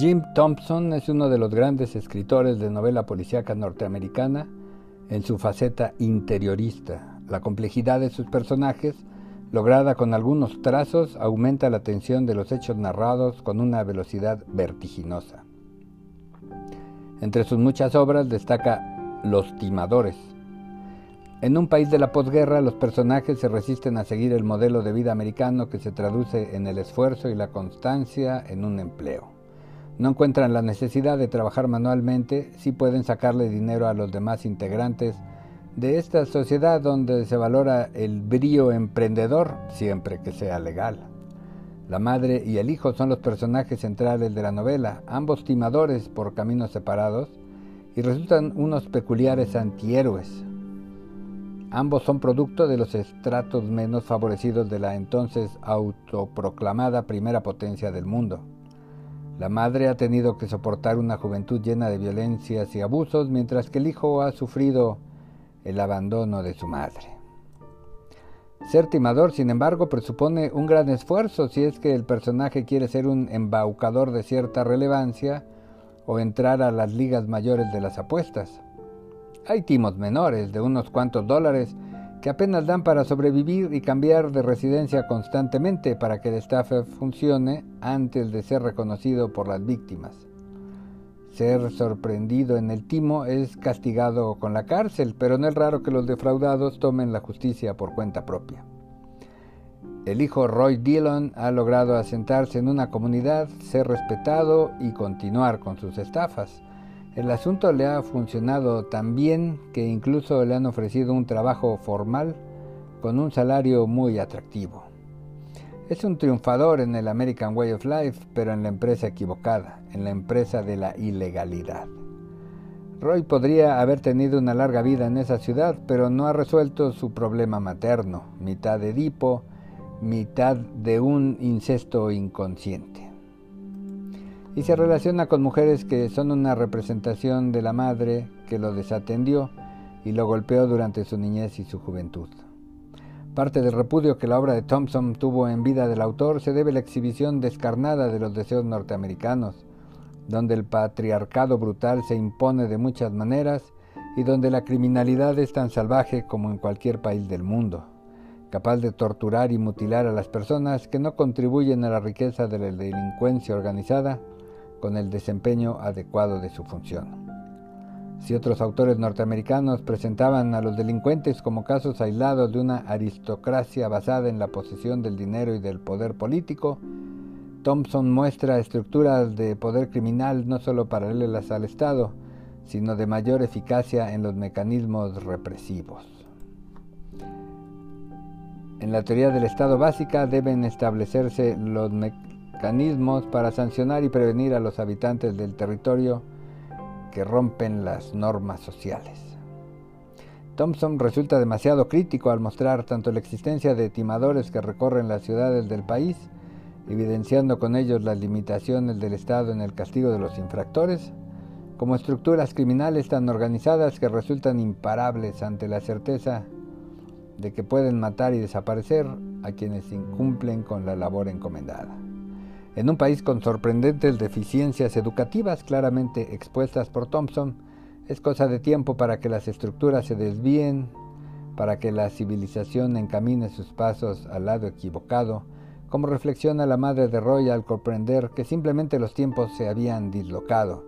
Jim Thompson es uno de los grandes escritores de novela policíaca norteamericana en su faceta interiorista. La complejidad de sus personajes, lograda con algunos trazos, aumenta la tensión de los hechos narrados con una velocidad vertiginosa. Entre sus muchas obras destaca Los timadores. En un país de la posguerra, los personajes se resisten a seguir el modelo de vida americano que se traduce en el esfuerzo y la constancia en un empleo. No encuentran la necesidad de trabajar manualmente si pueden sacarle dinero a los demás integrantes de esta sociedad donde se valora el brío emprendedor siempre que sea legal. La madre y el hijo son los personajes centrales de la novela, ambos timadores por caminos separados, y resultan unos peculiares antihéroes. Ambos son producto de los estratos menos favorecidos de la entonces autoproclamada primera potencia del mundo. La madre ha tenido que soportar una juventud llena de violencias y abusos, mientras que el hijo ha sufrido el abandono de su madre. Ser timador, sin embargo, presupone un gran esfuerzo si es que el personaje quiere ser un embaucador de cierta relevancia o entrar a las ligas mayores de las apuestas. Hay timos menores de unos cuantos dólares que apenas dan para sobrevivir y cambiar de residencia constantemente para que el estafa funcione antes de ser reconocido por las víctimas. Ser sorprendido en el timo es castigado con la cárcel, pero no es raro que los defraudados tomen la justicia por cuenta propia. El hijo Roy Dillon ha logrado asentarse en una comunidad, ser respetado y continuar con sus estafas. El asunto le ha funcionado tan bien que incluso le han ofrecido un trabajo formal con un salario muy atractivo. Es un triunfador en el American Way of Life, pero en la empresa equivocada, en la empresa de la ilegalidad. Roy podría haber tenido una larga vida en esa ciudad, pero no ha resuelto su problema materno, mitad Edipo, mitad de un incesto inconsciente. Y se relaciona con mujeres que son una representación de la madre que lo desatendió y lo golpeó durante su niñez y su juventud. Parte del repudio que la obra de Thompson tuvo en vida del autor se debe a la exhibición descarnada de los deseos norteamericanos, donde el patriarcado brutal se impone de muchas maneras y donde la criminalidad es tan salvaje como en cualquier país del mundo, capaz de torturar y mutilar a las personas que no contribuyen a la riqueza de la delincuencia organizada con el desempeño adecuado de su función. Si otros autores norteamericanos presentaban a los delincuentes como casos aislados de una aristocracia basada en la posesión del dinero y del poder político, Thompson muestra estructuras de poder criminal no solo paralelas al Estado, sino de mayor eficacia en los mecanismos represivos. En la teoría del Estado básica deben establecerse los mecanismos para sancionar y prevenir a los habitantes del territorio que rompen las normas sociales. Thompson resulta demasiado crítico al mostrar tanto la existencia de timadores que recorren las ciudades del país, evidenciando con ellos las limitaciones del Estado en el castigo de los infractores, como estructuras criminales tan organizadas que resultan imparables ante la certeza de que pueden matar y desaparecer a quienes incumplen con la labor encomendada. En un país con sorprendentes deficiencias educativas claramente expuestas por Thompson, es cosa de tiempo para que las estructuras se desvíen, para que la civilización encamine sus pasos al lado equivocado, como reflexiona la madre de Roy al comprender que simplemente los tiempos se habían dislocado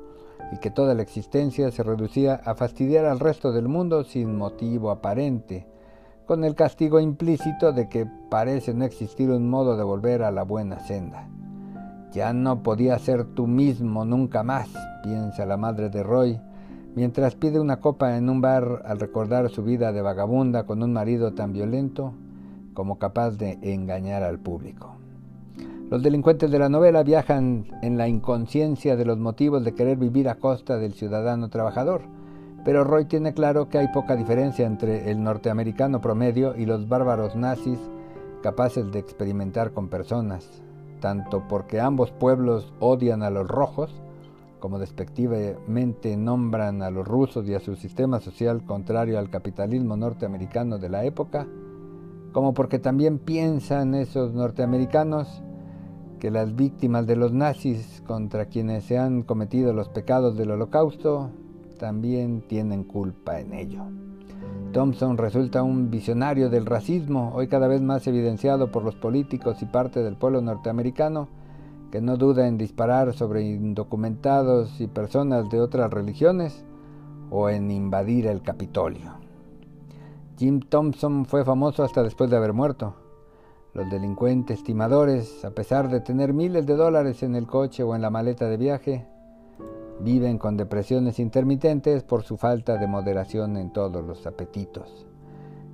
y que toda la existencia se reducía a fastidiar al resto del mundo sin motivo aparente, con el castigo implícito de que parece no existir un modo de volver a la buena senda. Ya no podía ser tú mismo nunca más, piensa la madre de Roy, mientras pide una copa en un bar al recordar su vida de vagabunda con un marido tan violento como capaz de engañar al público. Los delincuentes de la novela viajan en la inconsciencia de los motivos de querer vivir a costa del ciudadano trabajador, pero Roy tiene claro que hay poca diferencia entre el norteamericano promedio y los bárbaros nazis capaces de experimentar con personas, tanto porque ambos pueblos odian a los rojos, como despectivamente nombran a los rusos y a su sistema social contrario al capitalismo norteamericano de la época, como porque también piensan esos norteamericanos que las víctimas de los nazis contra quienes se han cometido los pecados del holocausto también tienen culpa en ello. Thompson resulta un visionario del racismo, hoy cada vez más evidenciado por los políticos y parte del pueblo norteamericano, que no duda en disparar sobre indocumentados y personas de otras religiones o en invadir el Capitolio. Jim Thompson fue famoso hasta después de haber muerto. Los delincuentes timadores, a pesar de tener miles de dólares en el coche o en la maleta de viaje, viven con depresiones intermitentes por su falta de moderación en todos los apetitos.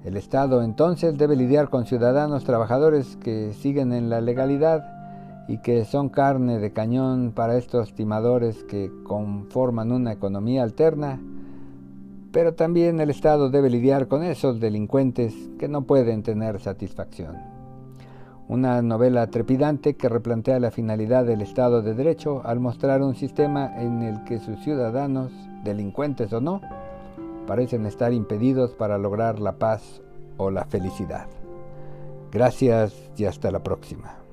El Estado entonces debe lidiar con ciudadanos trabajadores que siguen en la legalidad y que son carne de cañón para estos timadores que conforman una economía alterna, pero también el Estado debe lidiar con esos delincuentes que no pueden tener satisfacción. Una novela trepidante que replantea la finalidad del Estado de Derecho al mostrar un sistema en el que sus ciudadanos, delincuentes o no, parecen estar impedidos para lograr la paz o la felicidad. Gracias y hasta la próxima.